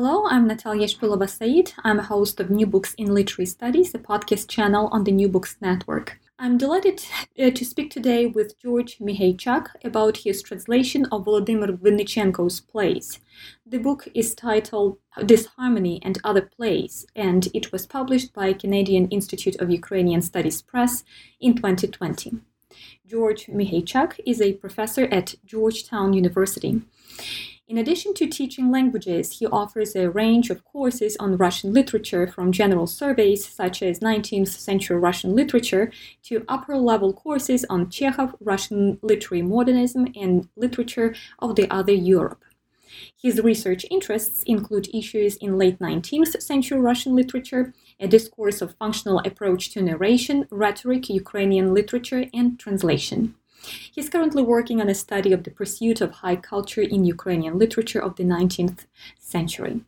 Hello, I'm Natalia Shpylova-Saeed. I'm a host of New Books in Literary Studies, a podcast channel on the New Books Network. I'm delighted uh, to speak today with George Mihaychuk about his translation of Volodymyr Vynnychenko's plays. The book is titled Disharmony and Other Plays, and it was published by Canadian Institute of Ukrainian Studies Press in 2020. George Mihaychuk is a professor at Georgetown University. In addition to teaching languages, he offers a range of courses on Russian literature from general surveys such as 19th century Russian literature to upper level courses on Chekhov, Russian literary modernism, and literature of the other Europe. His research interests include issues in late 19th century Russian literature, a discourse of functional approach to narration, rhetoric, Ukrainian literature, and translation. He's currently working on a study of the pursuit of high culture in Ukrainian literature of the 19th century.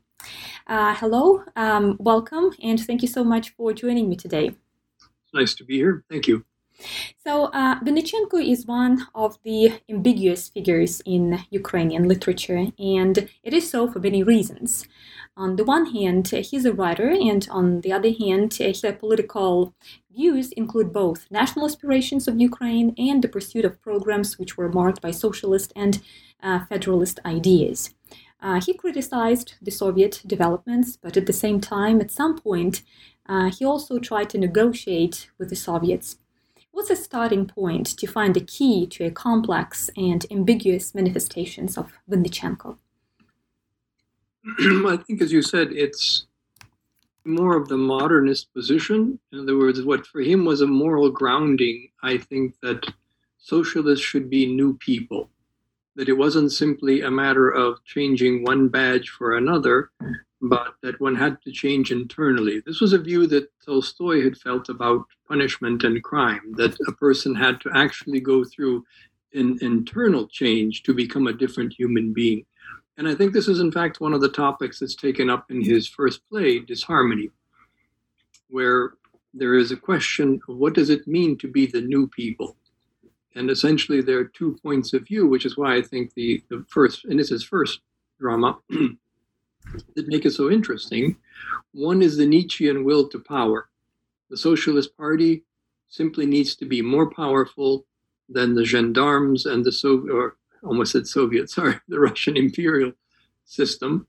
Uh, hello, um, welcome, and thank you so much for joining me today. Nice to be here. Thank you. So, uh, is one of the ambiguous figures in Ukrainian literature, and it is so for many reasons. On the one hand, he's a writer, and on the other hand, his political views include both national aspirations of Ukraine and the pursuit of programs which were marked by socialist and uh, federalist ideas. Uh, he criticized the Soviet developments, but at the same time, at some point, uh, he also tried to negotiate with the Soviets. What's a starting point to find the key to a complex and ambiguous manifestations of Vynnychenko? I think, as you said, it's more of the modernist position. In other words, what for him was a moral grounding, I think that socialists should be new people, that it wasn't simply a matter of changing one badge for another, but that one had to change internally. This was a view that Tolstoy had felt about punishment and crime, that a person had to actually go through an internal change to become a different human being. And I think this is, in fact, one of the topics that's taken up in his first play, Disharmony, where there is a question of what does it mean to be the new people? And essentially, there are two points of view, which is why I think the, the first, and this is first drama, that make it so interesting. One is the Nietzschean will to power. The Socialist Party simply needs to be more powerful than the gendarmes and the Soviet, or almost said Soviet, sorry, the Russian imperial system.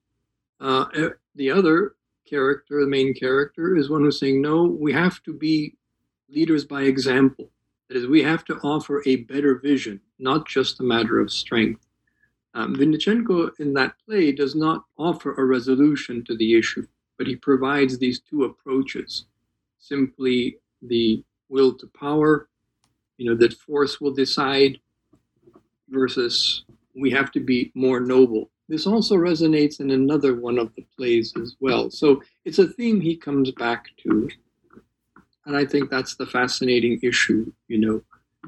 Uh, eh, the other character, the main character, is one who's saying, no, we have to be leaders by example. That is, we have to offer a better vision, not just a matter of strength. Um, Vynnychenko in that play does not offer a resolution to the issue, but he provides these two approaches simply the will to power, you know, that force will decide, versus we have to be more noble. This also resonates in another one of the plays as well. So it's a theme he comes back to. And I think that's the fascinating issue, you know.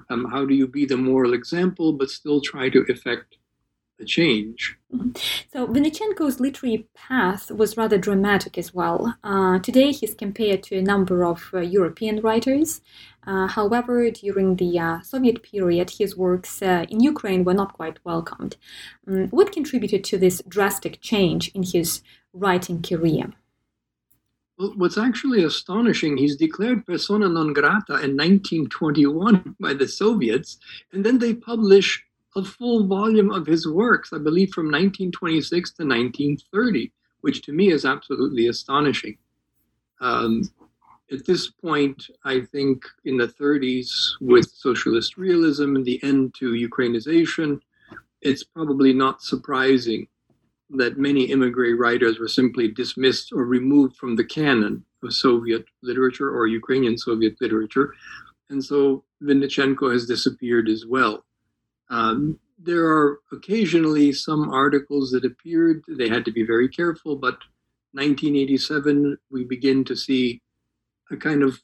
Um, how do you be the moral example but still try to effect a change. Mm-hmm. So Vynnychenko's literary path was rather dramatic as well. Uh, today he's compared to a number of uh, European writers. Uh, however, during the uh, Soviet period, his works uh, in Ukraine were not quite welcomed. Um, what contributed to this drastic change in his writing career? Well, what's actually astonishing, he's declared persona non grata in 1921 by the Soviets, and then they publish a full volume of his works, I believe from 1926 to 1930, which to me is absolutely astonishing. Um, at this point, I think in the 30s, with socialist realism and the end to Ukrainization, it's probably not surprising that many immigrant writers were simply dismissed or removed from the canon of Soviet literature or Ukrainian Soviet literature. And so Vynnychenko has disappeared as well. Um, there are occasionally some articles that appeared. They had to be very careful, but 1987, we begin to see a kind of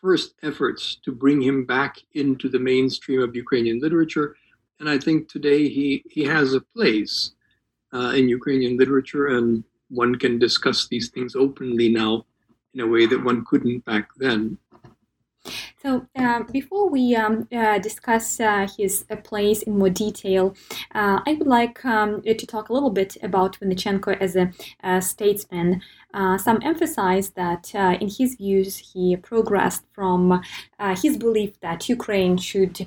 first efforts to bring him back into the mainstream of Ukrainian literature. And I think today he, he has a place uh, in Ukrainian literature, and one can discuss these things openly now in a way that one couldn't back then. So, uh, before we um, uh, discuss uh, his uh, plays in more detail, uh, I would like um, to talk a little bit about Vynnychenko as a, a statesman. Uh, some emphasize that, in his views, he progressed from his belief that Ukraine should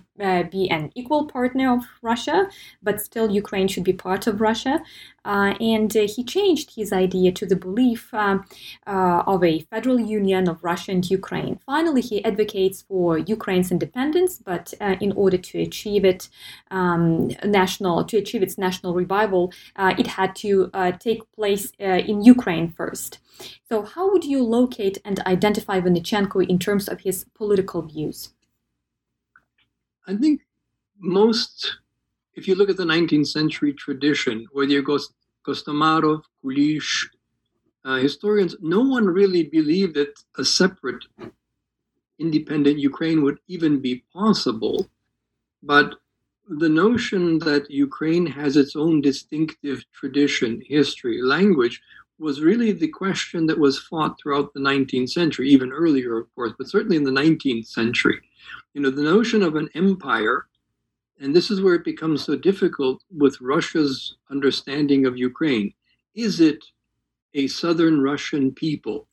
be an equal partner of Russia, but still Ukraine should be part of Russia, uh, and uh, he changed his idea to the belief um, uh, of a federal union of Russia and Ukraine. Finally, he advocates for Ukraine's independence, but in order to achieve it, um, national to achieve its national revival, it had to take place in Ukraine first. So, how would you locate and identify Vynnychenko in terms of his political views? I think most if you look at the 19th century tradition, whether you go Kostomarov, Kulish, uh, historians, no one really believed that a separate independent Ukraine would even be possible. But the notion that Ukraine has its own distinctive tradition, history, language was really the question that was fought throughout the 19th century, even earlier, of course, but certainly in the 19th century. You know, the notion of an empire and this is where it becomes so difficult with Russia's understanding of Ukraine. Is it a southern Russian people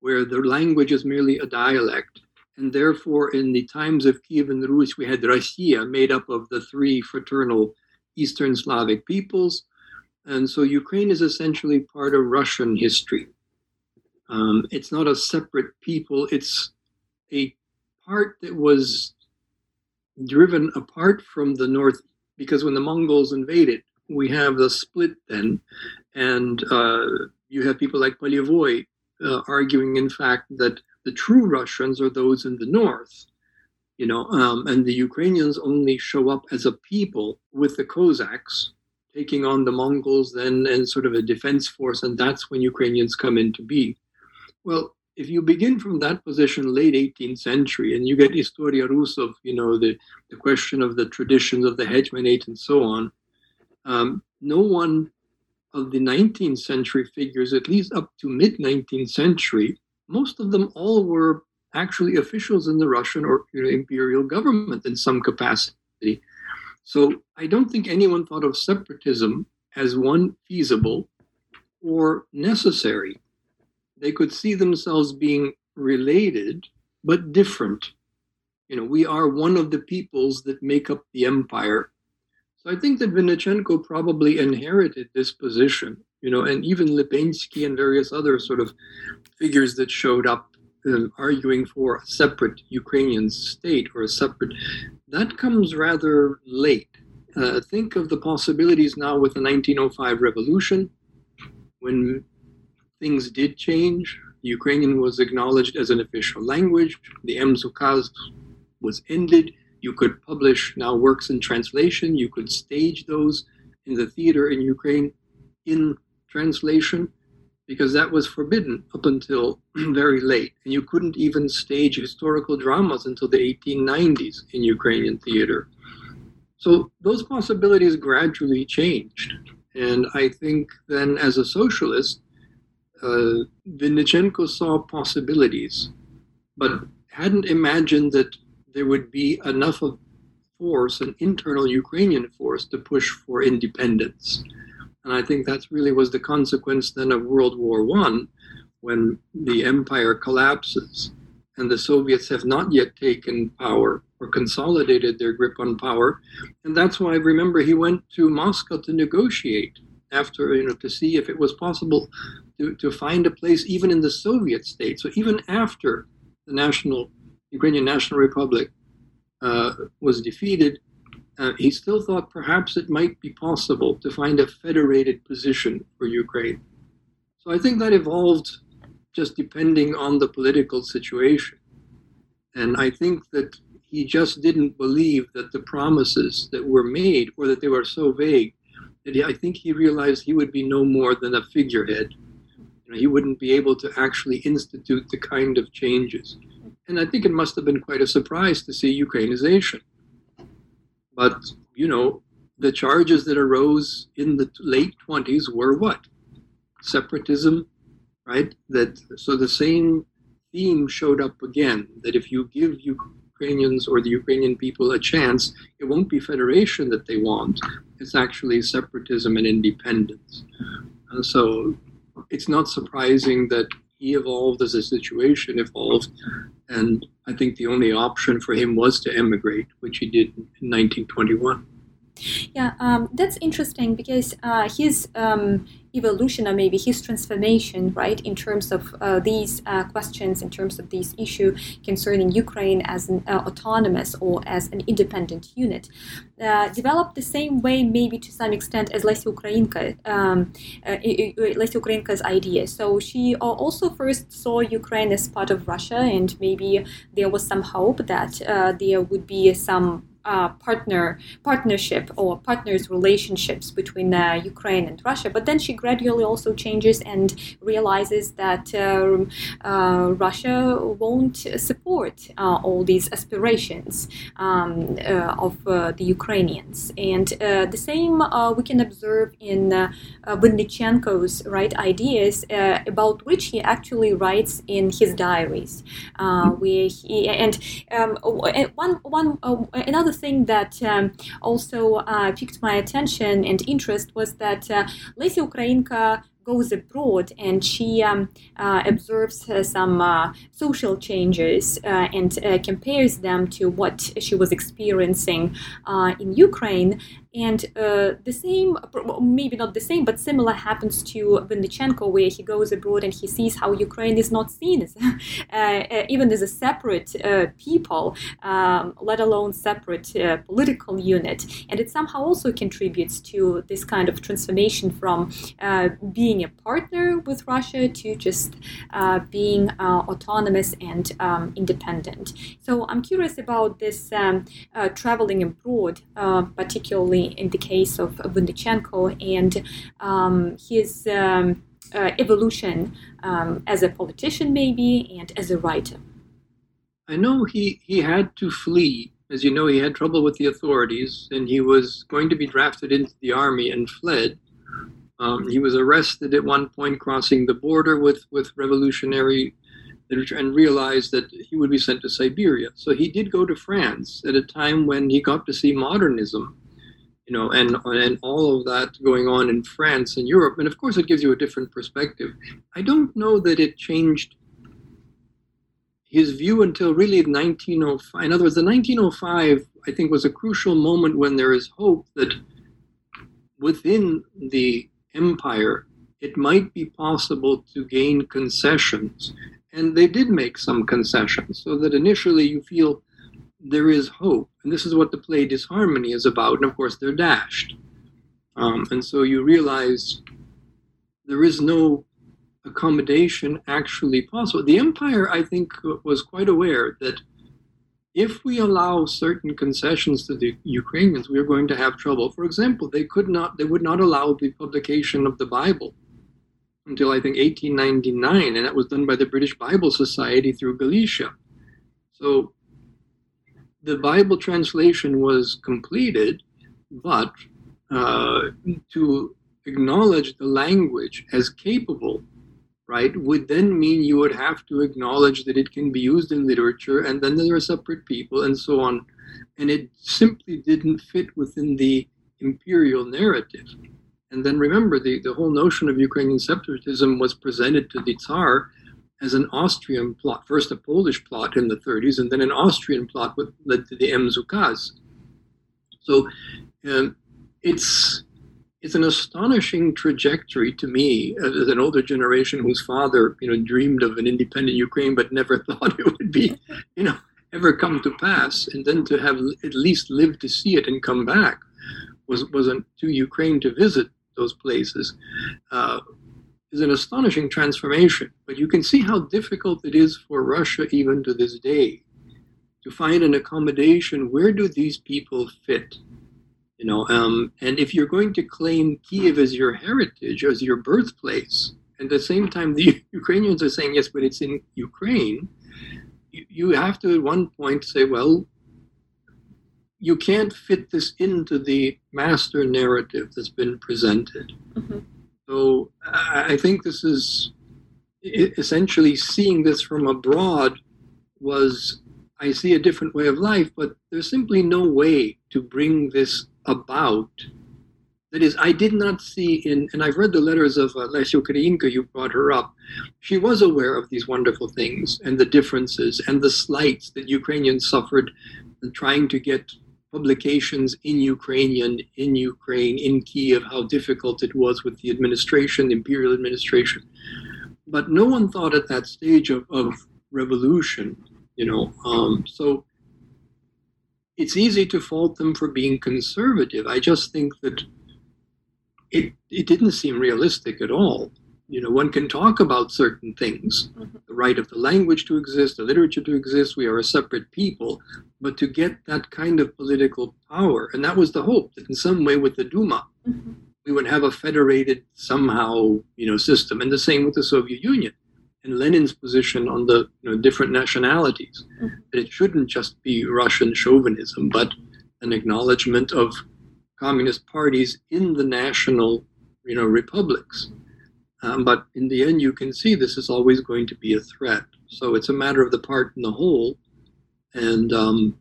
where the language is merely a dialect? And therefore, in the times of Kiev and Rus, we had Russia made up of the three fraternal Eastern Slavic peoples. And so Ukraine is essentially part of Russian history. Um, it's not a separate people, it's a part that was driven apart from the north because when the Mongols invaded, we have the split then, and uh, you have people like Polevoy uh, arguing, in fact, that the true Russians are those in the north, you know, um, and the Ukrainians only show up as a people with the Cossacks taking on the Mongols then and sort of a defense force, and that's when Ukrainians come into being. Well, if you begin from that position, late 18th century, and you get Historia Rusov, you know, the, the question of the traditions of the hetmanate and so on, um, no one of the 19th century figures, at least up to mid 19th century, most of them all were actually officials in the Russian or you know, imperial government in some capacity. So I don't think anyone thought of separatism as one feasible or necessary they could see themselves being related but different. You know, we are one of the peoples that make up the empire. So I think that Vynnychenko probably inherited this position, you know, and even Lipinski and various other sort of figures that showed up uh, arguing for a separate Ukrainian state or a separate, that comes rather late. Uh, think of the possibilities now with the 1905 revolution, when things did change. Ukrainian was acknowledged as an official language. The Ems Ukaz was ended. You could publish now works in translation. You could stage those in the theater in Ukraine in translation because that was forbidden up until very late. And you couldn't even stage historical dramas until the 1890s in Ukrainian theater. So those possibilities gradually changed. And I think then, as a socialist, uh, Vynnychenko saw possibilities, but hadn't imagined that there would be enough of force, an internal Ukrainian force, to push for independence. And I think that really was the consequence then of World War One, when the empire collapses and the Soviets have not yet taken power or consolidated their grip on power. And that's why, I remember, he went to Moscow to negotiate after, you know, to see if it was possible to, to find a place even in the Soviet state. So even after the national Ukrainian National Republic uh, was defeated, uh, he still thought perhaps it might be possible to find a federated position for Ukraine. So I think that evolved just depending on the political situation. And I think that he just didn't believe that the promises that were made or that they were so vague that he, I think he realized he would be no more than a figurehead. You know, he wouldn't be able to actually institute the kind of changes. And I think it must have been quite a surprise to see Ukrainization. But, you know, the charges that arose in the late 20s were what? Separatism, right? That so the same theme showed up again that if you give Ukrainians or the Ukrainian people a chance, it won't be federation that they want. It's actually separatism and independence. And so it's not surprising that he evolved as the situation evolved. And I think the only option for him was to emigrate, which he did in 1921. Yeah, um, that's interesting because uh, his um, evolution or maybe his transformation, right, in terms of uh, these uh, questions, in terms of this issue concerning Ukraine as an uh, autonomous or as an independent unit, uh, developed the same way, maybe to some extent, as Lesya Ukrainka, um, uh, Lesya Ukrainka's idea. So she also first saw Ukraine as part of Russia, and maybe there was some hope that there would be some uh, partner partnership or partners relationships between uh, Ukraine and Russia. But then she gradually also changes and realizes that um, uh, Russia won't support uh, all these aspirations um, uh, of uh, the Ukrainians. And the same we can observe in uh, right ideas about which he actually writes in his diaries, where he and um, one one another thing that um, also uh, piqued my attention and interest was that uh, Lesya Ukrainka goes abroad and she um, uh, observes uh, some uh, social changes uh, and uh, compares them to what she was experiencing uh, in Ukraine. And uh, the same, maybe not the same, but similar happens to Vynnychenko, where he goes abroad and he sees how Ukraine is not seen as, uh, uh, even as a separate uh, people, um, let alone separate uh, political unit. And it somehow also contributes to this kind of transformation from uh, being a partner with Russia to just being autonomous and um, independent. So I'm curious about this um, traveling abroad, particularly in the case of Vynnychenko and um, his um, uh, evolution um, as a politician, maybe, and as a writer. I know he, he had to flee. As you know, he had trouble with the authorities and he was going to be drafted into the army and fled. Um, he was arrested at one point crossing the border with, with revolutionary literature and realized that he would be sent to Siberia. So he did go to France at a time when he got to see modernism you know, and and all of that going on in France and Europe, and of course it gives you a different perspective. I don't know that it changed his view until really 1905. In other words, the 1905 I think was a crucial moment when there is hope that within the empire it might be possible to gain concessions, and they did make some concessions, so that initially you feel there is hope. And this is what the play Disharmony is about. And of course, they're dashed. Um, and so you realize there is no accommodation actually possible. The empire, I think, was quite aware that if we allow certain concessions to the Ukrainians, we are going to have trouble. For example, they could not, they would not allow the publication of the Bible until I think 1899, and that was done by the British Bible Society through Galicia. So the Bible translation was completed, but uh, to acknowledge the language as capable, right, would then mean you would have to acknowledge that it can be used in literature, and then there are separate people, and so on. And it simply didn't fit within the imperial narrative. And then remember, the, the whole notion of Ukrainian separatism was presented to the Tsar as an Austrian plot, first a Polish plot in the 30s, and then an Austrian plot that led to the Ems Ukaz. So um, it's it's an astonishing trajectory to me as an older generation whose father, you know, dreamed of an independent Ukraine but never thought it would be, you know, ever come to pass, and then to have at least lived to see it and come back was was to Ukraine to visit those places. Uh, is an astonishing transformation. But you can see how difficult it is for Russia, even to this day, to find an accommodation. Where do these people fit? You know, um, and if you're going to claim Kiev as your heritage, as your birthplace, and at the same time the Ukrainians are saying yes, but it's in Ukraine, you, you have to at one point say, well, you can't fit this into the master narrative that's been presented. Mm-hmm. So I think this is essentially seeing this from abroad was I see a different way of life, but there's simply no way to bring this about. That is, I did not see in, and I've read the letters of uh, Lesya Ukrainka, you brought her up. She was aware of these wonderful things and the differences and the slights that Ukrainians suffered in trying to get publications in Ukrainian, in Ukraine, in Kiev, how difficult it was with the administration, the imperial administration. But no one thought at that stage of, of revolution, you know. Um, so it's easy to fault them for being conservative. I just think that it, it didn't seem realistic at all you know, one can talk about certain things mm-hmm. the right of the language to exist, the literature to exist, we are a separate people. But to get that kind of political power, and that was the hope that in some way with the Duma, mm-hmm. we would have a federated somehow, you know, system. And the same with the Soviet Union and Lenin's position on the you know, different nationalities. Mm-hmm. That it shouldn't just be Russian chauvinism, but an acknowledgement of communist parties in the national, you know, republics. Um, but in the end, you can see this is always going to be a threat. So it's a matter of the part and the whole. And um,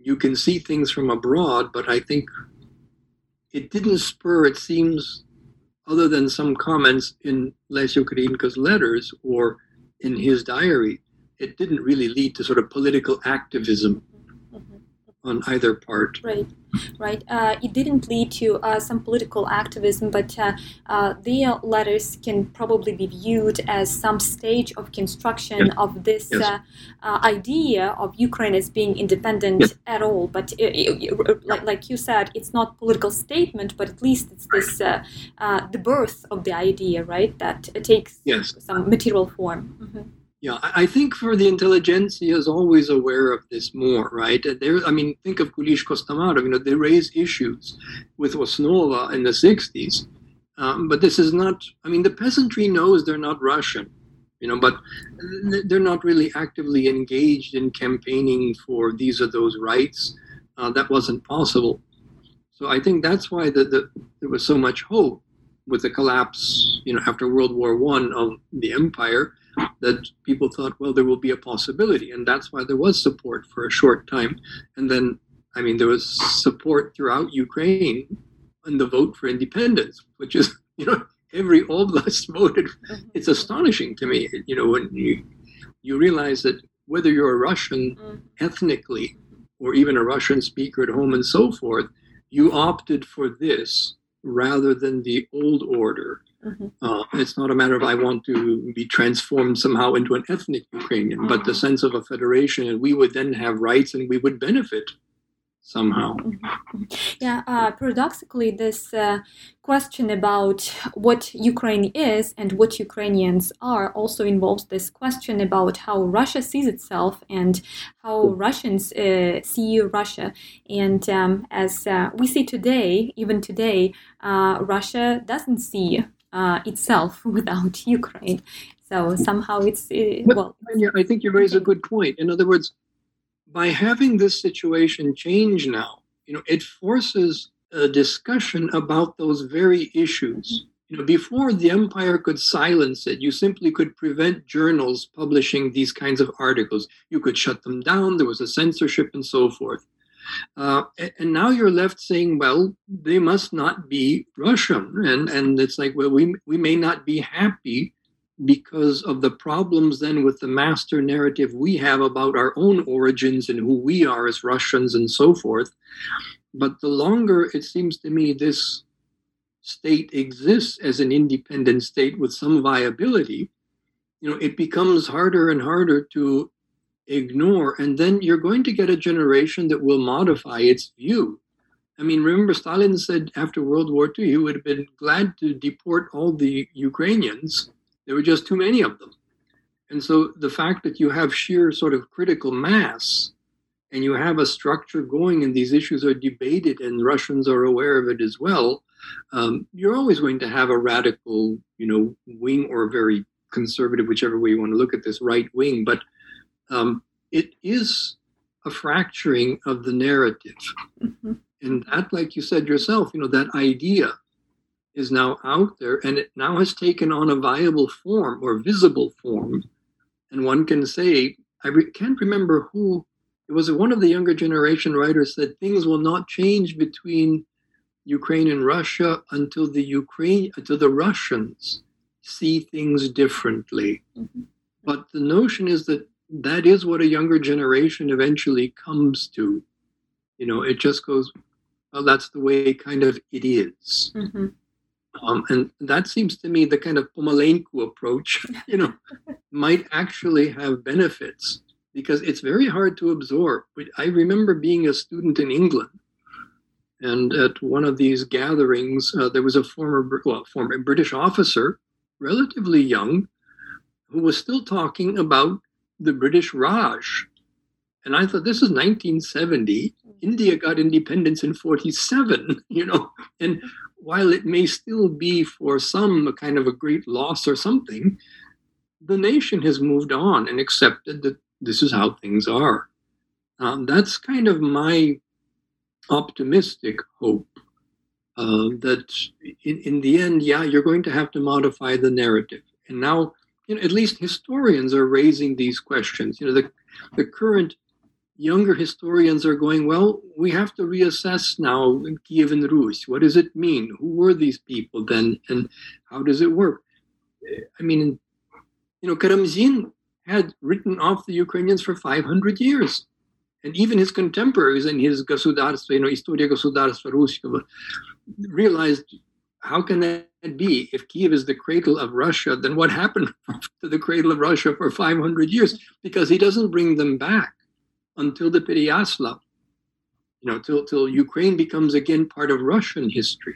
you can see things from abroad, but I think it didn't spur, it seems, other than some comments in Lesya Ukrainka's letters or in his diary, it didn't really lead to sort of political activism on either part. Right, right. Uh, it didn't lead to uh, some political activism, but uh, uh their letters can probably be viewed as some stage of construction yes. of this yes. Uh, uh, idea of Ukraine as being independent yes. at all. But it, it, like, like, you said, it's not political statement, but at least it's this the birth of the idea, right? That it takes some material form. Mm-hmm. Yeah, I think for the intelligentsia is always aware of this more, right? There, I mean, think of Kulish Kostomarov. You know, they raise issues with Osnova in the '60s, um, but this is not. I mean, the peasantry knows they're not Russian, you know, but they're not really actively engaged in campaigning for these or those rights. Uh, that wasn't possible. So I think that's why the, the, there was so much hope with the collapse, you know, after World War One of the empire that people thought, well, there will be a possibility. And that's why there was support for a short time. And then, I mean, there was support throughout Ukraine on the vote for independence, which is, you know, every oblast voted. Mm-hmm. It's astonishing to me, you know, when you, you realize that whether you're a Russian mm-hmm. ethnically or even a Russian speaker at home and so forth, you opted for this rather than the old order Mm-hmm. Uh, it's not a matter of I want to be transformed somehow into an ethnic Ukrainian, but the sense of a federation, and we would then have rights and we would benefit somehow. Mm-hmm. Yeah, uh, paradoxically, this uh, question about what Ukraine is and what Ukrainians are also involves this question about how Russia sees itself and how Russians uh, see Russia. And um, as uh, we see today, even today, uh, Russia doesn't see uh, itself without Ukraine. So somehow it's uh, well. I think you raise a good point. In other words, by having this situation change now, you know, it forces a discussion about those very issues. You know, before the empire could silence it, you simply could prevent journals publishing these kinds of articles. You could shut them down. There was a censorship and so forth. Uh, and now you're left saying, well, they must not be Russian. And, and it's like, well, we, we may not be happy because of the problems then with the master narrative we have about our own origins and who we are as Russians and so forth. But the longer it seems to me this state exists as an independent state with some viability, you know, it becomes harder and harder to ignore. And then you're going to get a generation that will modify its view. I mean, remember, Stalin said after World War II he would have been glad to deport all the Ukrainians. There were just too many of them. And so the fact that you have sheer sort of critical mass and you have a structure going and these issues are debated and Russians are aware of it as well, um, you're always going to have a radical, you know, wing or very conservative, whichever way you want to look at this, right wing. But um, it is a fracturing of the narrative. Mm-hmm. And that, like you said yourself, you know, that idea is now out there and it now has taken on a viable form or visible form. And one can say, I re- can't remember who, it was one of the younger generation writers said things will not change between Ukraine and Russia until the Ukraine, until the Russians see things differently. Mm-hmm. But the notion is that that is what a younger generation eventually comes to. You know, it just goes, well, that's the way kind of it is. Mm-hmm. Um, and that seems to me the kind of Pomalenko approach, you know, might actually have benefits because it's very hard to absorb. I remember being a student in England, and at one of these gatherings, uh, there was a former, well, former British officer, relatively young, who was still talking about the British Raj. And I thought, this is 1970. India got independence in 47, you know. And while it may still be for some a kind of a great loss or something, the nation has moved on and accepted that this is how things are. Um, that's kind of my optimistic hope uh, that in, in the end, yeah, you're going to have to modify the narrative. And now you know, at least historians are raising these questions. You know, the, the current younger historians are going, well, we have to reassess now Kiev and Rus. What does it mean? Who were these people then? And how does it work? I mean, you know, Karamzin had written off the Ukrainians for 500 years. And even his contemporaries in his Государство, you know, Historia Государства Русского, realized how can that be? If Kiev is the cradle of Russia, then what happened to the cradle of Russia for 500 years? Because he doesn't bring them back until the Pereyaslav, you know, till, till Ukraine becomes again part of Russian history.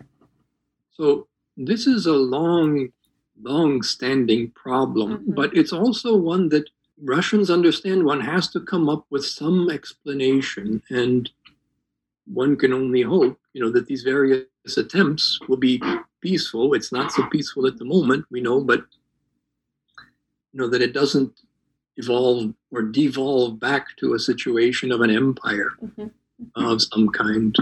So this is a long, long standing problem, mm-hmm. but it's also one that Russians understand one has to come up with some explanation. And one can only hope, you know, that these various attempts will be peaceful. It's not so peaceful at the moment, we know, but you know that it doesn't evolve or devolve back to a situation of an empire mm-hmm. of some kind.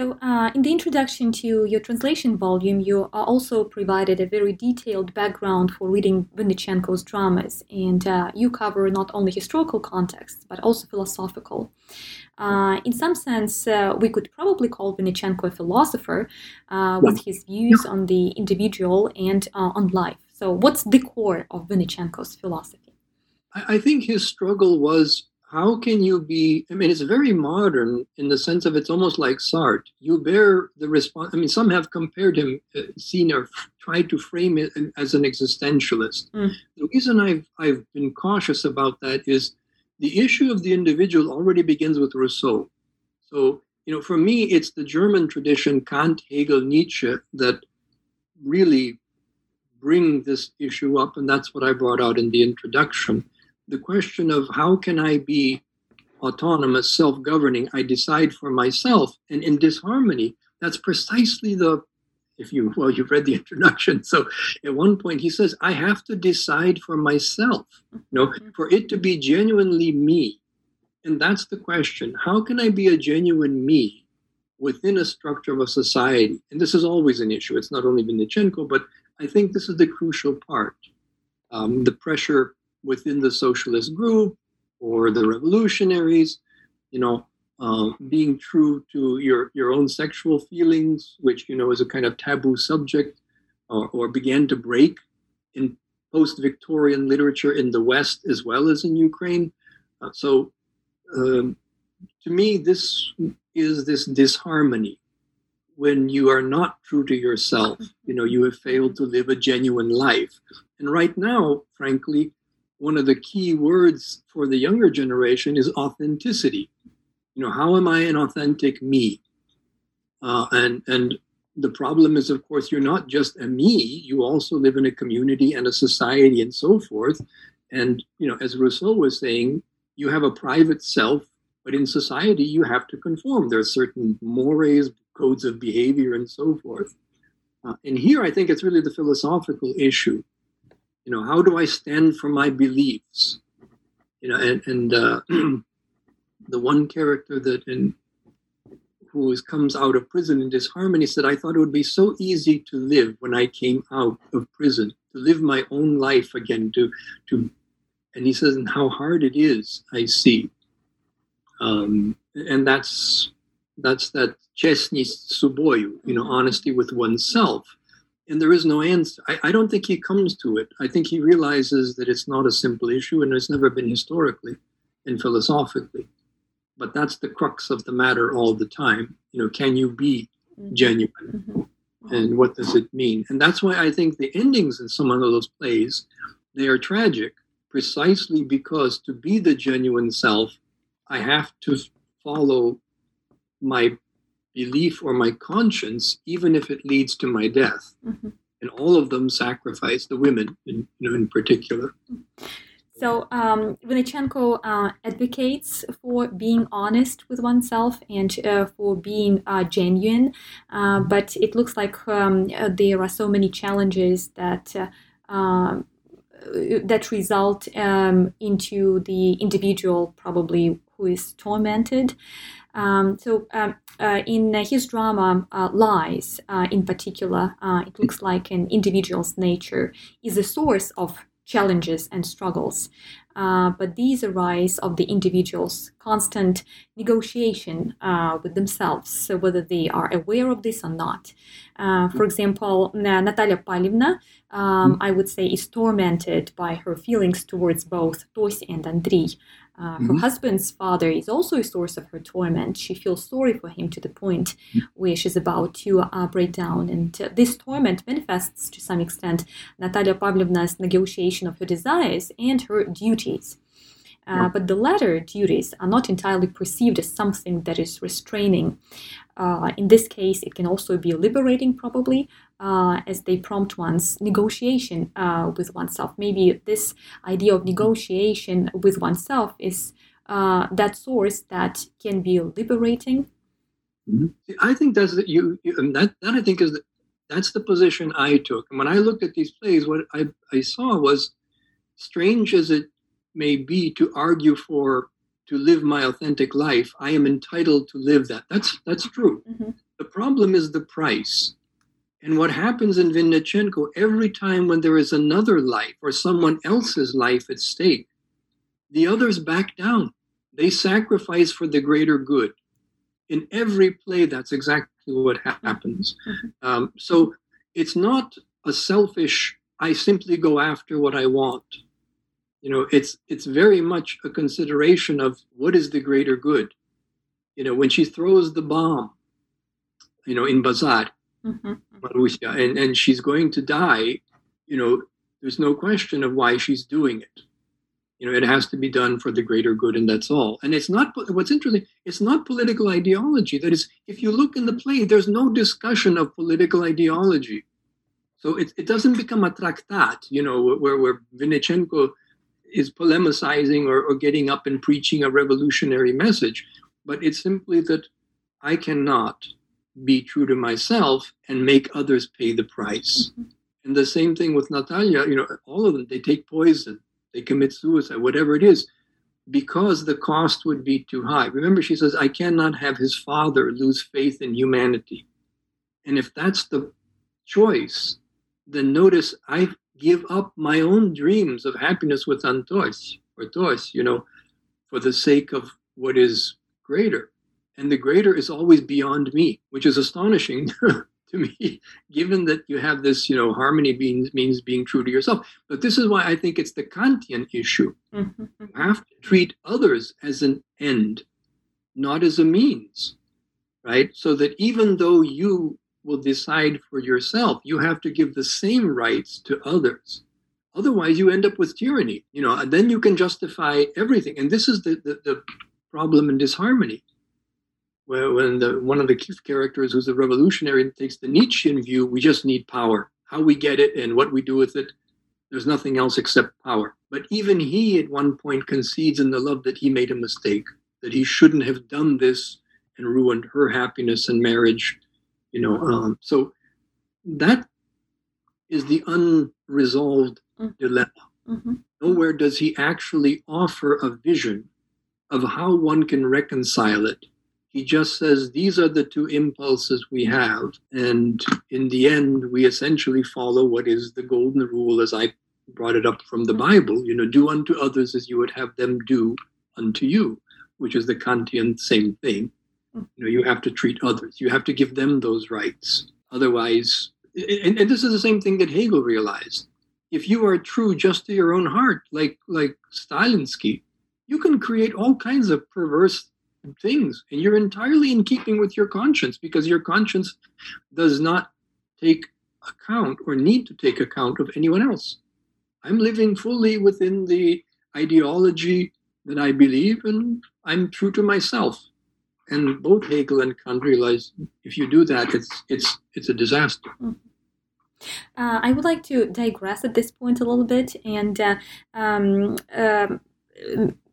So, uh, in the introduction to your translation volume, you also provided a very detailed background for reading Vinnychenko's dramas, and uh, you cover not only historical context but also philosophical. Uh, in some sense, uh, we could probably call Vynnychenko a philosopher uh, with his views on the individual and uh, on life. So, what's the core of Vynnychenko's philosophy? I think his struggle was how can you be i mean it's very modern in the sense of it's almost like sartre. You bear the response i mean some have compared him uh, seen or tried to frame it as an existentialist. Mm. the reason i've i've been cautious about that is the issue of the individual already begins with rousseau. So you know for me it's the german tradition kant hegel nietzsche that really bring this issue up and that's what i brought out in the introduction the question of how can I be autonomous, self governing? I decide for myself. And in disharmony, that's precisely the if you well you've read the introduction so at one point he says i have to decide for myself you know mm-hmm. for it to be genuinely me and that's the question how can i be a genuine me within a structure of a society and this is always an issue it's not only Vynnychenko, but i think this is the crucial part um, the pressure within the socialist group or the revolutionaries, you know, uh, being true to your, your own sexual feelings, which, you know, is a kind of taboo subject, or, or began to break in post Victorian literature in the West as well as in Ukraine. Uh, so, um, to me, this is this disharmony when you are not true to yourself. You know, you have failed to live a genuine life. And right now, frankly, one of the key words for the younger generation is authenticity. You know, how am I an authentic me? Uh, and and the problem is, of course, you're not just a me. You also live in a community and a society and so forth. And you know, as Rousseau was saying, you have a private self But in society, you have to conform. There are certain mores, codes of behavior, and so forth. Uh, and here, I think it's really the philosophical issue. You know, how do I stand for my beliefs? You know, and, and uh, the one character that in who comes out of prison in disharmony said, I thought it would be so easy to live when I came out of prison, to live my own life again, to to and he says, and how hard it is, I see. Um, and that's that's that chesni suboyu, you know, honesty with oneself. And there is no answer. I, I don't think he comes to it. I think he realizes that it's not a simple issue and it's never been historically and philosophically. But that's the crux of the matter all the time. You know, can you be mm-hmm. genuine? Mm-hmm. And what does it mean? And that's why I think the endings in some of those plays, they are tragic precisely because to be the genuine self, I have to follow my belief or my conscience, even if it leads to my death. Mm-hmm. And all of them sacrifice the women, in, you know, in particular. So um, Vynnychenko uh, advocates for being honest with oneself and uh, for being uh, genuine, uh, but it looks like um, uh, there are so many challenges that uh, um, that result um, into the individual probably who is tormented. Um, so um, uh, in his drama uh, Lies, uh, in particular, uh, it looks like an individual's nature is a source of challenges and struggles. Uh, but these arise of the individual's constant negotiation uh, with themselves, so whether they are aware of this or not. Uh, for example, Natalia Pavlivna, um, I would say, is tormented by her feelings towards both Tosi and Andriy. Uh, mm-hmm. Her husband's father is also a source of her torment. She feels sorry for him to the point mm-hmm. where she's about to uh, break down. And uh, this torment manifests to some extent Natalia Pavlovna's negotiation of her desires and her duties. Uh, but the latter duties are not entirely perceived as something that is restraining. Uh, in this case, it can also be liberating, probably, uh, as they prompt one's negotiation uh, with oneself. Maybe this idea of negotiation with oneself is uh, that source that can be liberating. Mm-hmm. I think that's the, you, you that, that I think is the, that's the position I took. And when I looked at these plays, what I, I saw was strange as it may be to argue for to live my authentic life, I am entitled to live that. That's that's true. Mm-hmm. The problem is the price. And what happens in Vynnychenko every time when there is another life or someone else's life at stake, the others back down. They sacrifice for the greater good. In every play, that's exactly what happens. Mm-hmm. Um, so it's not a selfish, I simply go after what I want you know it's it's very much a consideration of what is the greater good you know when she throws the bomb you know in bazar mm-hmm. and and she's going to die you know there's no question of why she's doing it. You know it has to be done for the greater good and that's all. And it's not what's interesting it's not political ideology. That is if you look in the play there's no discussion of political ideology. So it, it doesn't become a tractat you know where where Vynnychenko is polemicizing or, or getting up and preaching a revolutionary message, but it's simply that I cannot be true to myself and make others pay the price. Mm-hmm. And the same thing with Natalia, you know, all of them, they take poison, they commit suicide, whatever it is, because the cost would be too high. Remember, she says, I cannot have his father lose faith in humanity. And if that's the choice, then notice I give up my own dreams of happiness with Antos or Tos, you know, for the sake of what is greater. And the greater is always beyond me, which is astonishing to me, given that you have this, you know, harmony being, means being true to yourself. But this is why I think it's the Kantian issue. Mm-hmm. You have to treat others as an end, not as a means, right? So that even though you will decide for yourself. You have to give the same rights to others. Otherwise, you end up with tyranny, you know, and then you can justify everything. And this is the, the, the problem in disharmony. When the, one of the characters who's a revolutionary takes the Nietzschean view, we just need power. How we get it and what we do with it, there's nothing else except power. But even he at one point concedes in the love that he made a mistake. that he shouldn't have done this and ruined her happiness and marriage. You know, um, so that is the unresolved mm-hmm. dilemma. Mm-hmm. Nowhere does he actually offer a vision of how one can reconcile it. He just says these are the two impulses we have, and in the end, we essentially follow what is the golden rule, as I brought it up from the. Bible. You know, do unto others as you would have them do unto you, which is the Kantian same thing. You know, you have to treat others. You have to give them those rights. Otherwise, and, and this is the same thing that Hegel realized. If you are true just to your own heart, like like Stalinsky, you can create all kinds of perverse things, and you're entirely in keeping with your conscience because your conscience does not take account or need to take account of anyone else. I'm living fully within the ideology that I believe, and I'm true to myself. And both Hegel and Kant realize if you do that, it's it's it's a disaster. Mm-hmm. Uh, I would like to digress at this point a little bit and uh, um, uh,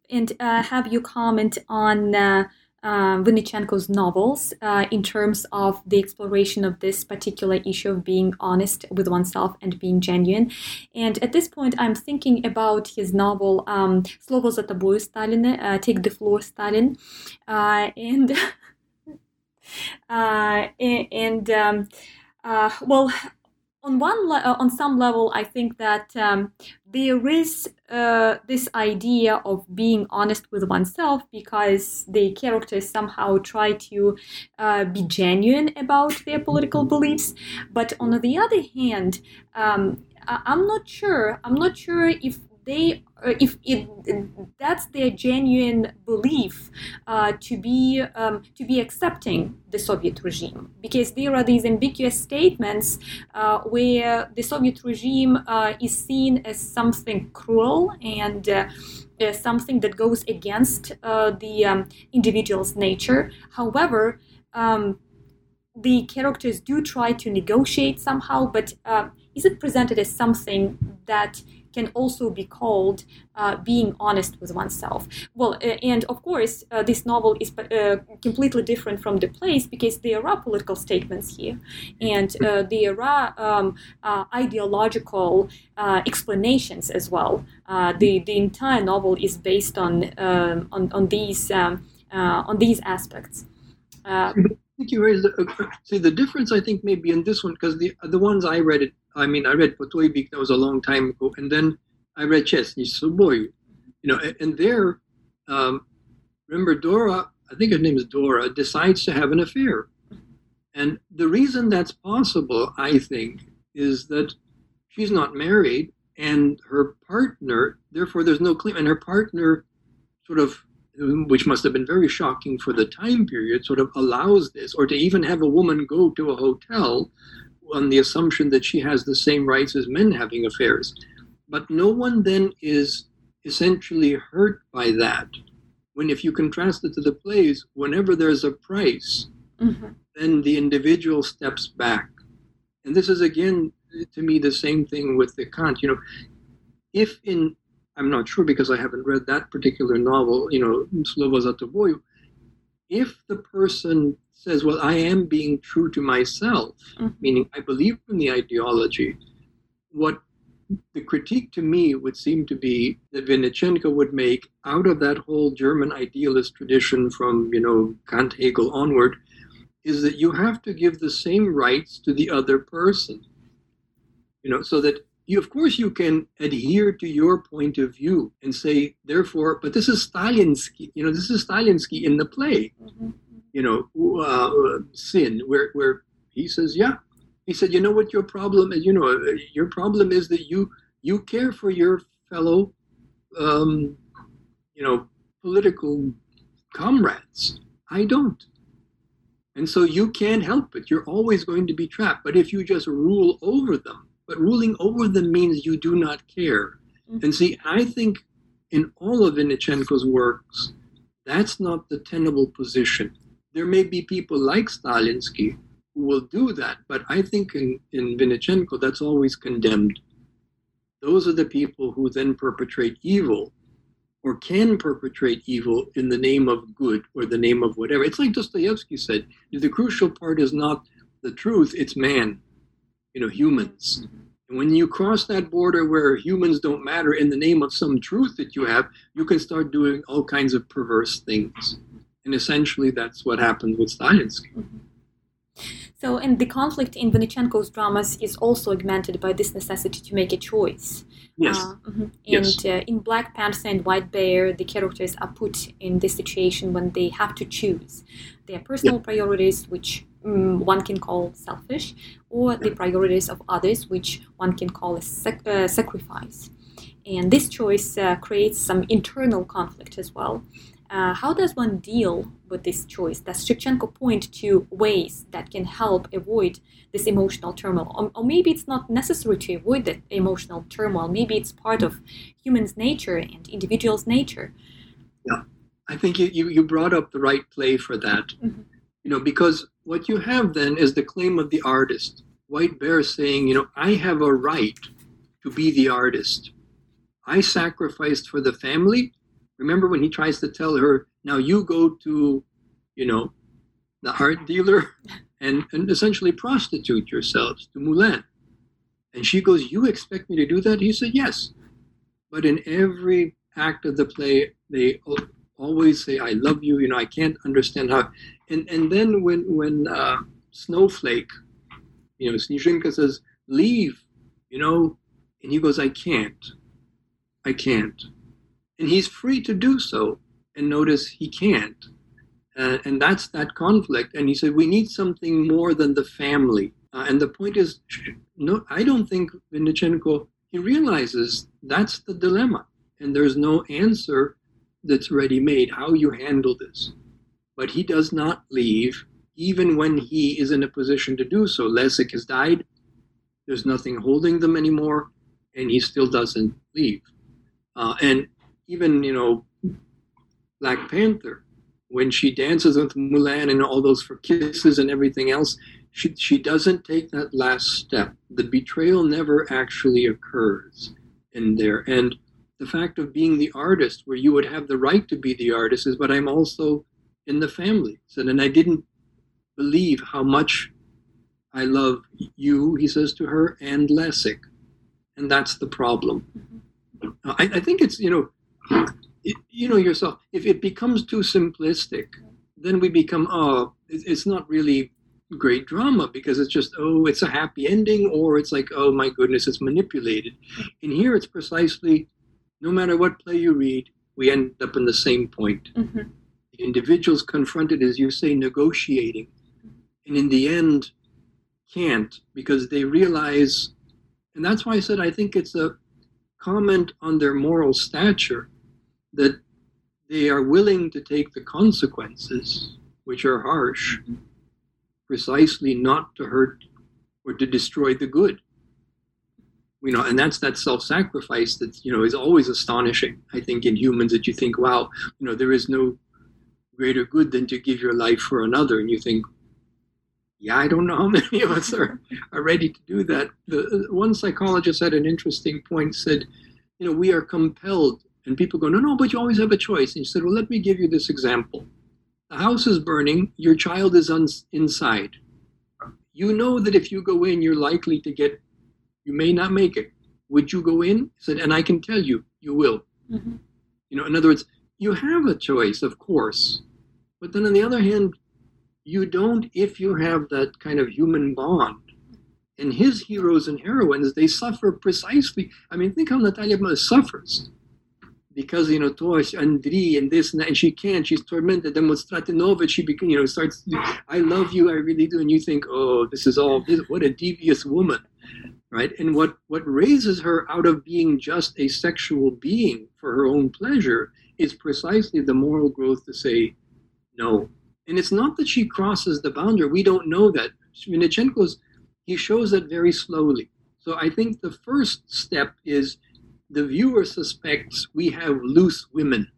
and uh, have you comment on uh, um, uh, Vynnychenko's novels in terms of the exploration of this particular issue of being honest with oneself and being genuine. And at this point, I'm thinking about his novel um, "Slovo za Stalin," "Take the Floor, Stalin," uh, and uh, and. Um, uh, well, on one le- uh, on some level i think that um, there is uh, this idea of being honest with oneself because the characters somehow try to uh, be genuine about their political beliefs. But on the other hand um, I- i'm not sure i'm not sure if they uh, if it that's their genuine belief uh, to be um, to be accepting the Soviet regime because there are these ambiguous statements uh, where the Soviet regime uh, is seen as something cruel and uh, something that goes against uh, the um, individual's nature. However, um, the characters do try to negotiate somehow, but is it presented as something that can also be called uh, being honest with oneself. Well, uh, and of course, uh, this novel is uh, completely different from the plays because there are political statements here, and uh, there are um, ideological explanations as well. the the entire novel is based on um, on, on these um, on these aspects. I think you raised. see, the difference I think maybe in this one because the the ones I read it I mean, I read Potoibik, that was a long time ago, and then I read Chesny Soboy, you know, and, and there, um, remember Dora, I think her name is Dora, decides to have an affair. And the reason that's possible, I think, is that she's not married and her partner, therefore there's no claim, and her partner sort of, which must have been very shocking for the time period, sort of allows this, or to even have a woman go to a hotel on the assumption that she has the same rights as men having affairs. But no one then is essentially hurt by that. When, if you contrast it to the plays, whenever there's a price, mm-hmm. then the individual steps back. And this is again, to me, the same thing with the Kant. You know, if in, I'm not sure because I haven't read that particular novel, you know, Slovo Zatovoyu, if the person says, Well, I am being true to myself, mm-hmm. meaning I believe in the ideology, what the critique to me would seem to be that Vynnychenko would make out of that whole German idealist tradition from, you know, Kant Hegel onward, is that you have to give the same rights to the other person. You know, so that you, of course, you can adhere to your point of view and say, therefore, but this is Stalinsky, you know, this is Stalinsky in the play. Mm-hmm you know, uh, sin, where, where he says, yeah. He said, you know what your problem is? You know, your problem is that you you care for your fellow, um, you know, political comrades. I don't. And so you can't help it. You're always going to be trapped. But if you just rule over them, but ruling over them means you do not care. Mm-hmm. And see, I think in all of Vynnychenko's works, that's not the tenable position. There may be people like Stalinsky who will do that, but I think in, in Vynnychenko, that's always condemned. Those are the people who then perpetrate evil or can perpetrate evil in the name of good or the name of whatever. It's like Dostoevsky said the crucial part is not the truth, it's man, you know, humans. And when you cross that border where humans don't matter in the name of some truth that you have, you can start doing all kinds of perverse things. And essentially, that's what happened with Stalinsky. Mm-hmm. So, and the conflict in Vinnychenko's dramas is also augmented by this necessity to make a choice. Yes. Uh, mm-hmm. And yes. Uh, in Black Panther and White Bear, the characters are put in this situation when they have to choose their personal priorities, which um, one can call selfish, or the priorities of others, which one can call a sac- uh, sacrifice. And this choice uh, creates some internal conflict as well. Uh, how does one deal with this choice? Does Shevchenko point to ways that can help avoid this emotional turmoil? Or, or, maybe it's not necessary to avoid the emotional turmoil. Maybe it's part of human's nature and individual's nature. Yeah, I think you, you, you brought up the right play for that. Mm-hmm. You know, because what you have then is the claim of the artist. White Bear saying, you know, I have a right to be the artist. I sacrificed for the family Remember when he tries to tell her, now you go to, you know, the art dealer and, and essentially prostitute yourselves to Moulin. And she goes, You expect me to do that? He said, Yes. But in every act of the play, they always say, I love you. You know, I can't understand how. And, and then when, when uh, Snowflake, you know, Snezhinka says, Leave, you know, and he goes, I can't. I can't and he's free to do so. And notice he can't. Uh, and that's that conflict. And he said, we need something more than the family. Uh, and the point is, no, I don't think Vinnychenko, he realizes that's the dilemma. And there's no answer that's ready made how you handle this. But he does not leave, even when he is in a position to do so. Lessig has died. There's nothing holding them anymore. And he still doesn't leave. Uh, and even you know Black Panther when she dances with Mulan and all those for kisses and everything else, she she doesn't take that last step. The betrayal never actually occurs in there, and the fact of being the artist, where you would have the right to be the artist, is but I'm also in the family. So and I didn't believe how much I love you, he says to her, and Lessig. And that's the problem. Mm-hmm. I, I think it's, you know, you know yourself if it becomes too simplistic then we become oh it's not really great drama because it's just oh it's a happy ending or it's like oh my goodness it's manipulated and here it's precisely no matter what play you read we end up in the same point mm-hmm. the individuals confronted as you say negotiating and in the end can't because they realize and that's why i said i think it's a comment on their moral stature that they are willing to take the consequences, which are harsh, mm-hmm. precisely not to hurt or to destroy the good. You know, and that's that self-sacrifice that you know is always astonishing. I think in humans that you think, wow, you know, there is no greater good than to give your life for another, and you think, yeah, I don't know how many of us are are ready to do that. The uh, one psychologist had an interesting point. Said, you know, we are compelled and people go, no, no, but you always have a choice. And he said, well, let me give you this example. The house is burning, your child is inside. You know that if you go in, you're likely to get, you may not make it. Would you go in? He said, and I can tell you, you will. Mm-hmm. You know, in other words, you have a choice, of course. But then on the other hand, you don't if you have that kind of human bond. And his heroes and heroines, they suffer precisely. I mean, think how Natalia suffers because you know Tosh Andri and this and that, and she can't. She's tormented. Then with Stratinovich, she became you know starts. I love you, I really do, and you think, oh, this is all. This, what a devious woman, right? And what what raises her out of being just a sexual being for her own pleasure is precisely the moral growth to say no. And it's not that she crosses the boundary. We don't know that. Vinnychenko's he shows that very slowly. So I think the first step is the viewer suspects we have loose women.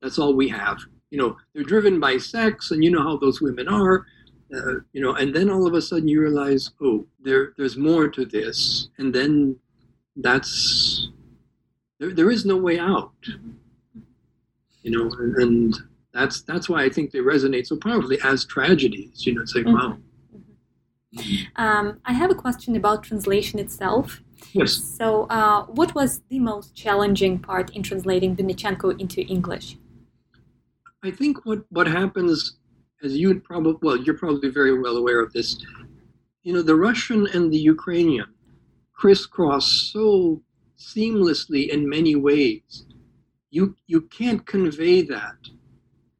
That's all we have. You know, they're driven by sex, and you know how those women are. Uh, you know, and then all of a sudden you realize, oh, there, there's more to this, and then that's there, there is no way out. you know, and, and that's that's why I think they resonate so powerfully as tragedies. You know, it's like Mhm. wow, Um, I have a question about translation itself. Yes. So, uh, what was the most challenging part in translating Vynnychenko into English? I think what what happens, as you'd probably well, you're probably very well aware of this. You know, the Russian and the Ukrainian crisscross so seamlessly in many ways. You you can't convey that.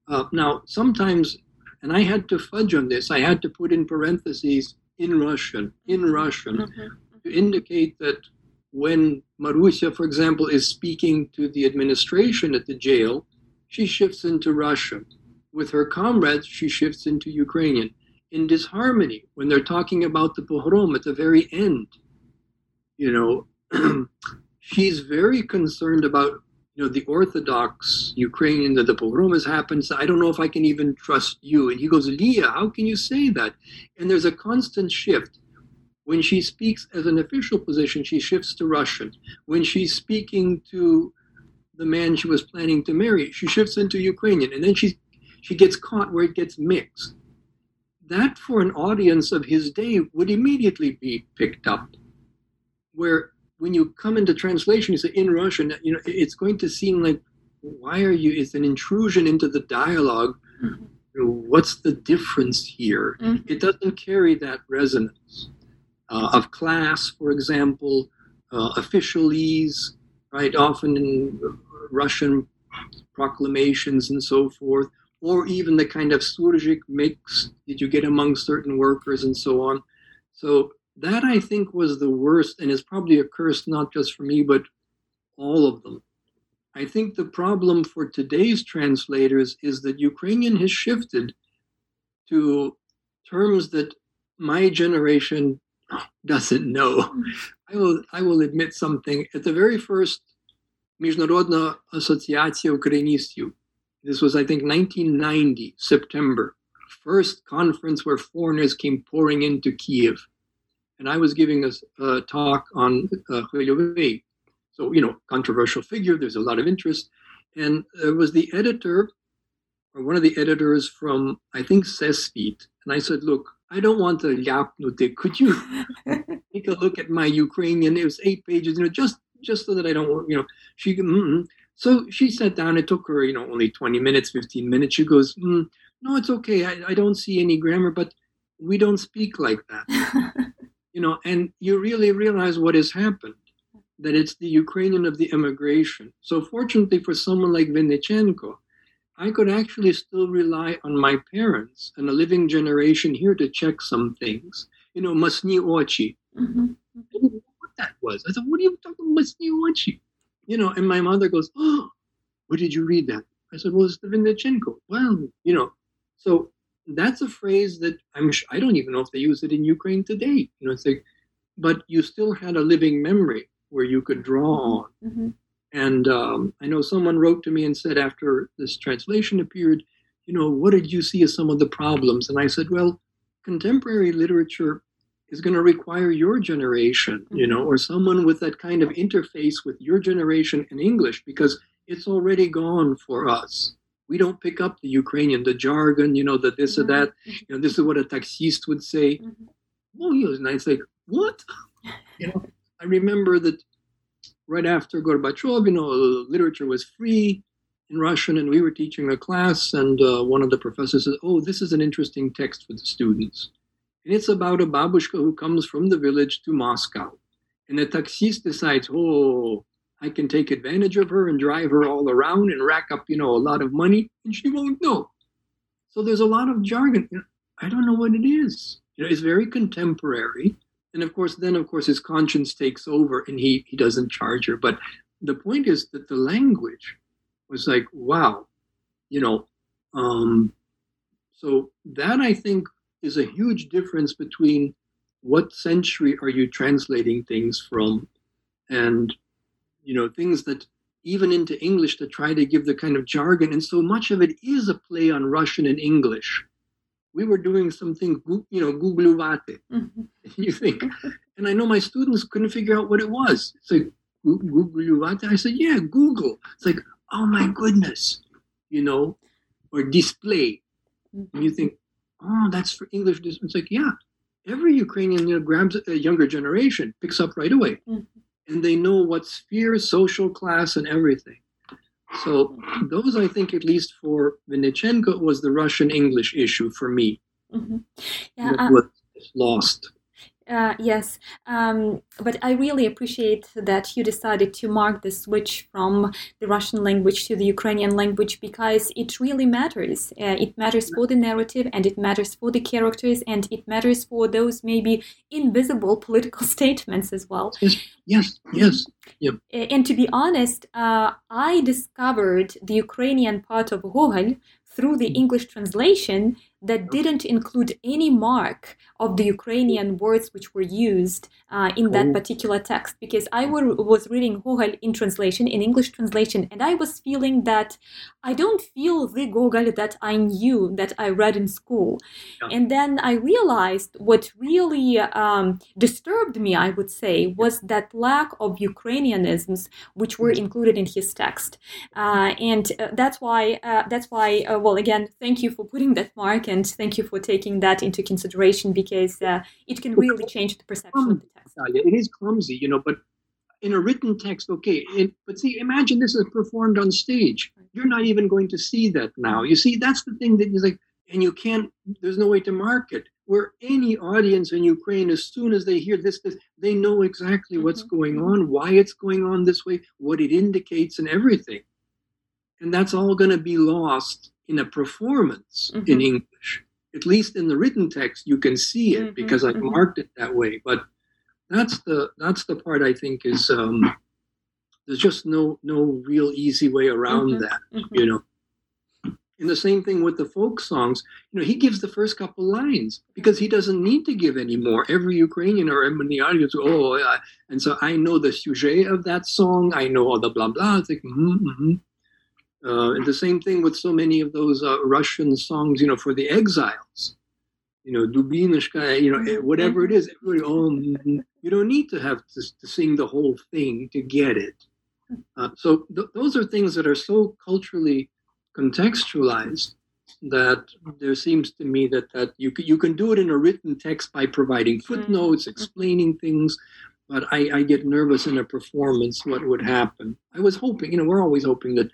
Uh, now, sometimes, and I had to fudge on this. I had to put in parentheses in Russian, in Russian, to indicate that when Marusia, for example, is speaking to the administration at the jail, she shifts into Russian. With her comrades, she shifts into Ukrainian. In disharmony, when they're talking about the pogrom at the very end, you know, she's very concerned about you know the Orthodox Ukrainian that the pogrom has happened. So I don't know if I can even trust you. And he goes, Leah, how can you say that? And there's a constant shift. When she speaks as an official position, she shifts to Russian. When she's speaking to the man she was planning to marry, she shifts into Ukrainian, and then she she gets caught where it gets mixed. That for an audience of his day would immediately be picked up. Where when you come into translation, you say in Russian, you know, it's going to seem like why are you? It's an intrusion into the dialogue. Mhm. What's the difference here? Mhm. It doesn't carry that resonance of class, for example, uh, officialese, right? Often in Russian proclamations and so forth, or even the kind of surzhyk mix that you get among certain workers and so on. So that I think was the worst, and is probably a curse not just for me, but all of them. I think the problem for today's translators is that Ukrainian has shifted to terms that my generation doesn't know. Hmm. I will, I will admit something. At the very first Международная Association Ukrainistyu, this was, I think, 1990, September, first conference where foreigners came pouring into Kiev. And I was giving a, talk on uh, So, you know, controversial figure, there's a lot of interest. And it was the editor, or one of the editors from, I think, Vsesvit. And I said, look, I don't want the Yapnutik. Could you take a look at my Ukrainian? It was eight pages, you know, just just so that I don't, you know, she. Mm-mm. So she sat down. It took her, you know, only 20 minutes, 15 minutes. She goes, mm, No, it's okay. I, I don't see any grammar, but we don't speak like that. you know, and you really realize what has happened that it's the Ukrainian of the immigration. So, fortunately for someone like Vynnychenko, I could actually still rely on my parents and a living generation here to check some things. You know, masni ochi. Mhm. I didn't know what that was. I thought, "What are you talking about, Masniuchi?" You know, and my mother goes, "Oh, where did you read that?" I said, "Well, it's the Vynnychenko." Well, you know, so that's a phrase that I'm. I don't even know if they use it in Ukraine today. You know, it's like, but you still had a living memory where you could draw on. Mhm. And um, I know someone wrote to me and said after this translation appeared, you know, what did you see as some of the problems? And I said, well, contemporary literature is going to require your generation, you know, or someone with that kind of interface with your generation in English because it's already gone for us. We don't pick up the Ukrainian, the jargon, you know, the this or that. You know, this is what a taxist would say. Mhm. Oh, he was nice. Like, what? You know, I remember that right after Gorbachev, you know, literature was free in Russian, and we were teaching a class, and uh, one of the professors said, "Oh, this is an interesting text for the students, and it's about a babushka who comes from the village to Moscow, and the taxist decides, oh." I can take advantage of her and drive her all around and rack up, you know, a lot of money, and she won't know. So there's a lot of jargon. I don't know what it is. You know, it's very contemporary, and of course, then of course his conscience takes over, and he he doesn't charge her. But the point is that the language was like, wow, you know. Um, so that I think is a huge difference between what century are you translating things from, and you know things that even into English to try to give the kind of jargon, and so much of it is a play on Russian and English. We were doing something, you know, googluvate. Mhm. You think, and I know my students couldn't figure out what it was. It's like googluvate. I said, yeah, Google. It's like, oh my goodness, you know, or display. Mm-hmm. And you think, oh, that's for English. It's like, yeah, every Ukrainian you know, grabs a younger generation, picks up right away. Mhm. And they know what sphere, social class, and everything. So those, I think, at least for Vynnychenko, was the Russian English issue for me. Mhm. Yeah, that uh, was lost. Uh, yes, um, but I really appreciate that you decided to mark the switch from the Russian language to the Ukrainian language because it really matters. Uh, it matters for the narrative and it matters for the characters and it matters for those maybe invisible political statements as well. Yes, yes. Uh, And to be honest, uh, I discovered the Ukrainian part of Gogol through the English translation that didn't include any mark of the Ukrainian words which were used uh, in that Oh. particular text because I were, was reading Gogol in translation, in English translation, and I was feeling that I don't feel the Gogol that I knew that I read in school. Yeah. And then I realized what really um, disturbed me, I would say, was that lack of Ukrainianisms which were included in his text. Uh, and uh, that's why, uh, that's why, uh, well, again, thank you for putting that mark and thank you for taking that into consideration because uh, it can really change the perception of the text. It is clumsy, you know, but in a written text, okay. It, but see, imagine this is performed on stage. You're not even going to see that now. You see, that's the thing that is like, and you can't. There's no way to mark it. Where any audience in Ukraine, as soon as they hear this, this they know exactly what's Mhm, going mhm. on, why it's going on this way, what it indicates, and everything. And that's all going to be lost in a performance in Mhm. English. At least in the written text, you can see it Mhm, because I mhm. marked it that way. But that's the that's the part I think is um, there's just no no real easy way around Mhm, that. Mhm. You know. And the same thing with the folk songs. You know, he gives the first couple lines because he doesn't need to give any more. Every Ukrainian or everyone in the audience, oh, yeah. and so I know the sujet of that song. I know all the blah blah. It's like, mm-hmm, mm-hmm. Uh, and the same thing with so many of those uh, Russian songs, you know, for the exiles. You know, Dubinushka, you know, eh, whatever it is, everybody, oh, mhm. you don't need to have to, to sing the whole thing to get it. Uh, so th- those are things that are so culturally contextualized that there seems to me that, that you, can, you can do it in a written text by providing footnotes, explaining things, but I, I get nervous in a performance what would happen. I was hoping, you know, we're always hoping that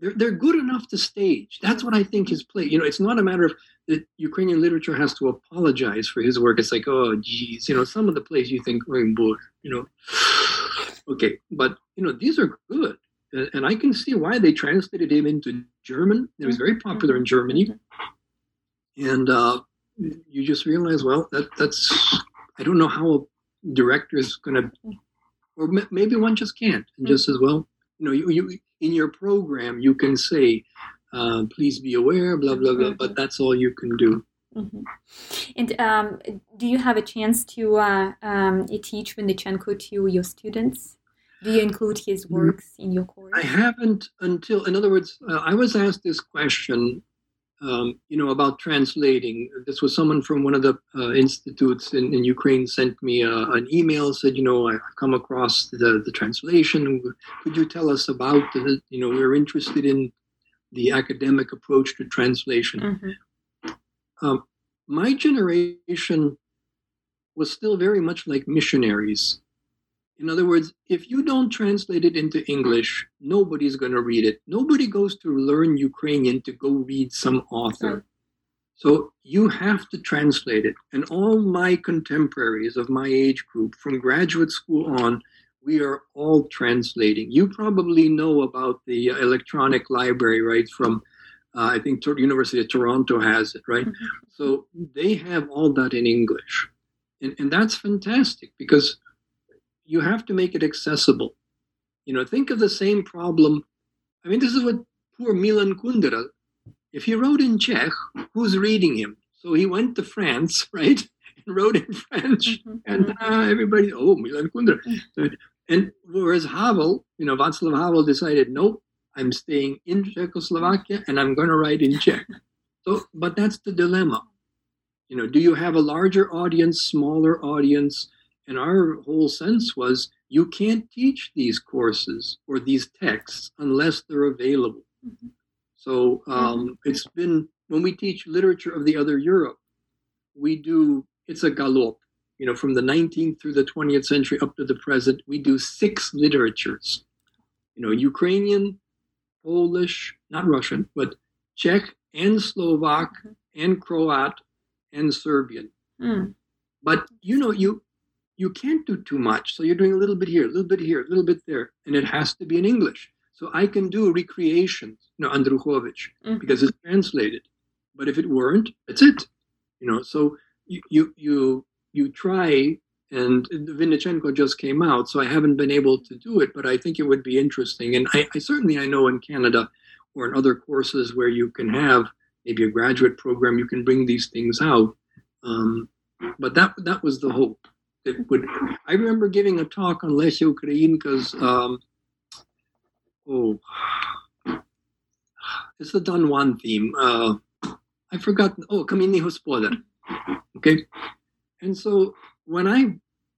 they're, they're good enough to stage. That's what I think is play. You know, it's not a matter of that Ukrainian literature has to apologize for his work. It's like, oh, geez, you know, some of the plays you think, oh, boy, you know, okay, but you know, these are good, and, I can see why they translated him into German. It was very popular in Germany, and uh, you just realize, well, that that's I don't know how a director is going to, or maybe one just can't, and just as well, you know, you, you in your program you can say, uh, please be aware, blah blah blah, but that's all you can do. Mhm. And um, do you have a chance to uh, um, teach Vynnychenko to your students? Do you include his Mm. works in your course? I haven't until, in other words, uh, I was asked this question, um, you know, about translating. This was someone from one of the uh, institutes in, in Ukraine sent me uh, an email, said, you know, I've come across the, the translation. Could you tell us about the, you know, we're interested in the academic approach to translation. Mhm. Um, my generation was still very much like missionaries. In other words, if you don't translate it into English, nobody's going to read it. Nobody goes to learn Ukrainian to go read some author. So you have to translate it. And all my contemporaries of my age group, from graduate school on, we are all translating. You probably know about the electronic library, right? From uh, I think University of Toronto has it, right? Mhm. So they have all that in English. And, and that's fantastic because you have to make it accessible. You know, think of the same problem. I mean, this is what poor Milan Kundera, if he wrote in Czech, who's reading him? So he went to France, right? And wrote in French. Mhm. And uh, everybody, oh, Milan Kundera. And whereas Havel, you know, Václav Havel decided, nope, I'm staying in Czechoslovakia and I'm going to write in Czech. So, but that's the dilemma. You know, do you have a larger audience, smaller audience? And our whole sense was you can't teach these courses or these texts unless they're available. Mhm. So um, it's been when we teach literature of the other Europe, we do it's a galop. You know, from the 19th through the 20th century up to the present, we do six literatures. You know, Ukrainian, Polish, not Russian, but Czech and Slovak and Croat and Serbian. Mm. But you know, you you can't do too much. So you're doing a little bit here, a little bit here, a little bit there, and it has to be in English. So I can do recreations, you know, Andrukhovych, Mhm. because it's translated. But if it weren't, that's it. You know, so you you you, you try and the Vynnychenko just came out, so I haven't been able to do it, but I think it would be interesting. And I, I certainly I know in Canada or in other courses where you can have maybe a graduate program, you can bring these things out. Um, but that that was the hope. It would. I remember giving a talk on Lesya Ukrainka's. Um, oh, it's the Don Juan theme. Uh, I forgot. Oh, Kaminnyi Hospodar. Okay, and so when I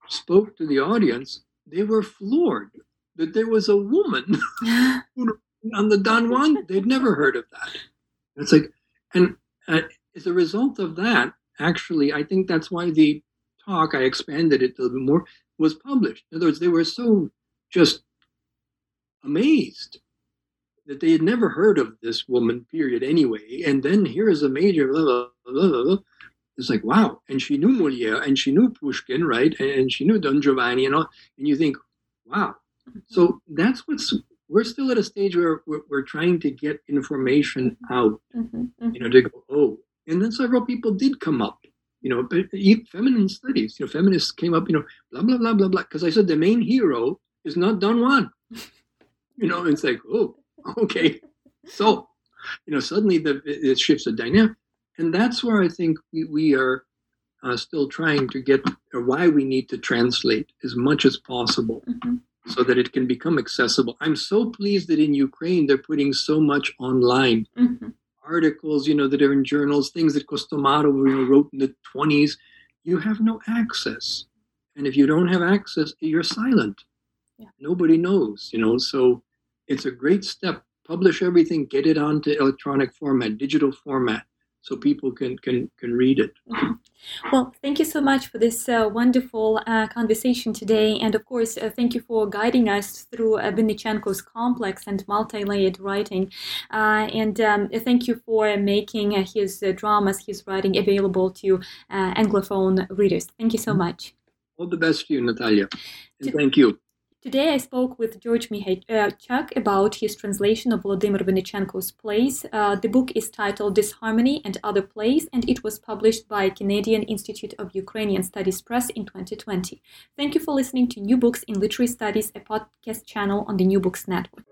spoke to the audience, they were floored that there was a woman on the Don Juan. They'd never heard of that. It's like, and uh, as a result of that, actually, I think that's why the talk, I expanded it a little bit more, was published. In other words, they were so just amazed that they had never heard of this woman, period, anyway. And then here is a major, blah, blah, blah, blah, blah. It's like, wow. And she knew Molière and she knew Pushkin, right? And she knew Don Giovanni and all. And you think, wow. So that's what's, we're still at a stage where we're, we're trying to get information out Mhm, mhm. you know, to go, oh. And then several people did come up, you know, feminine studies, you know, feminists came up, you know, blah, blah, blah, blah, blah. Because I said the main hero is not Don Juan. You know, it's like, oh, okay. So, you know, suddenly the, it shifts the dynamic. And that's where I think we, we are uh, still trying to get, or why we need to translate as much as possible Mhm. so that it can become accessible. I'm so pleased that in Ukraine they're putting so much online Mhm. Articles, you know, that are in journals, things that Kostomarov you know, wrote in the 20s, you have no access. And if you don't have access, you're silent. Yeah. Nobody knows, you know. So it's a great step. Publish everything, get it onto electronic format, digital format, so people can can can read it. Well, thank you so much for this uh, wonderful uh, conversation today. And of course, uh, thank you for guiding us through uh, Vynnychenko's complex and multi layered writing. Uh, and um, thank you for making uh, his uh, dramas, his writing available to uh, Anglophone readers. Thank you so much. All the best to you, Natalia. And To- thank you. Today, I spoke with George Mihaychuk about his translation of Vladimir Vynnychenko's plays. Uh, the book is titled Disharmony and Other Plays, and it was published by Canadian Institute of Ukrainian Studies Press in 2020. Thank you for listening to New Books in Literary Studies, a podcast channel on the New Books Network.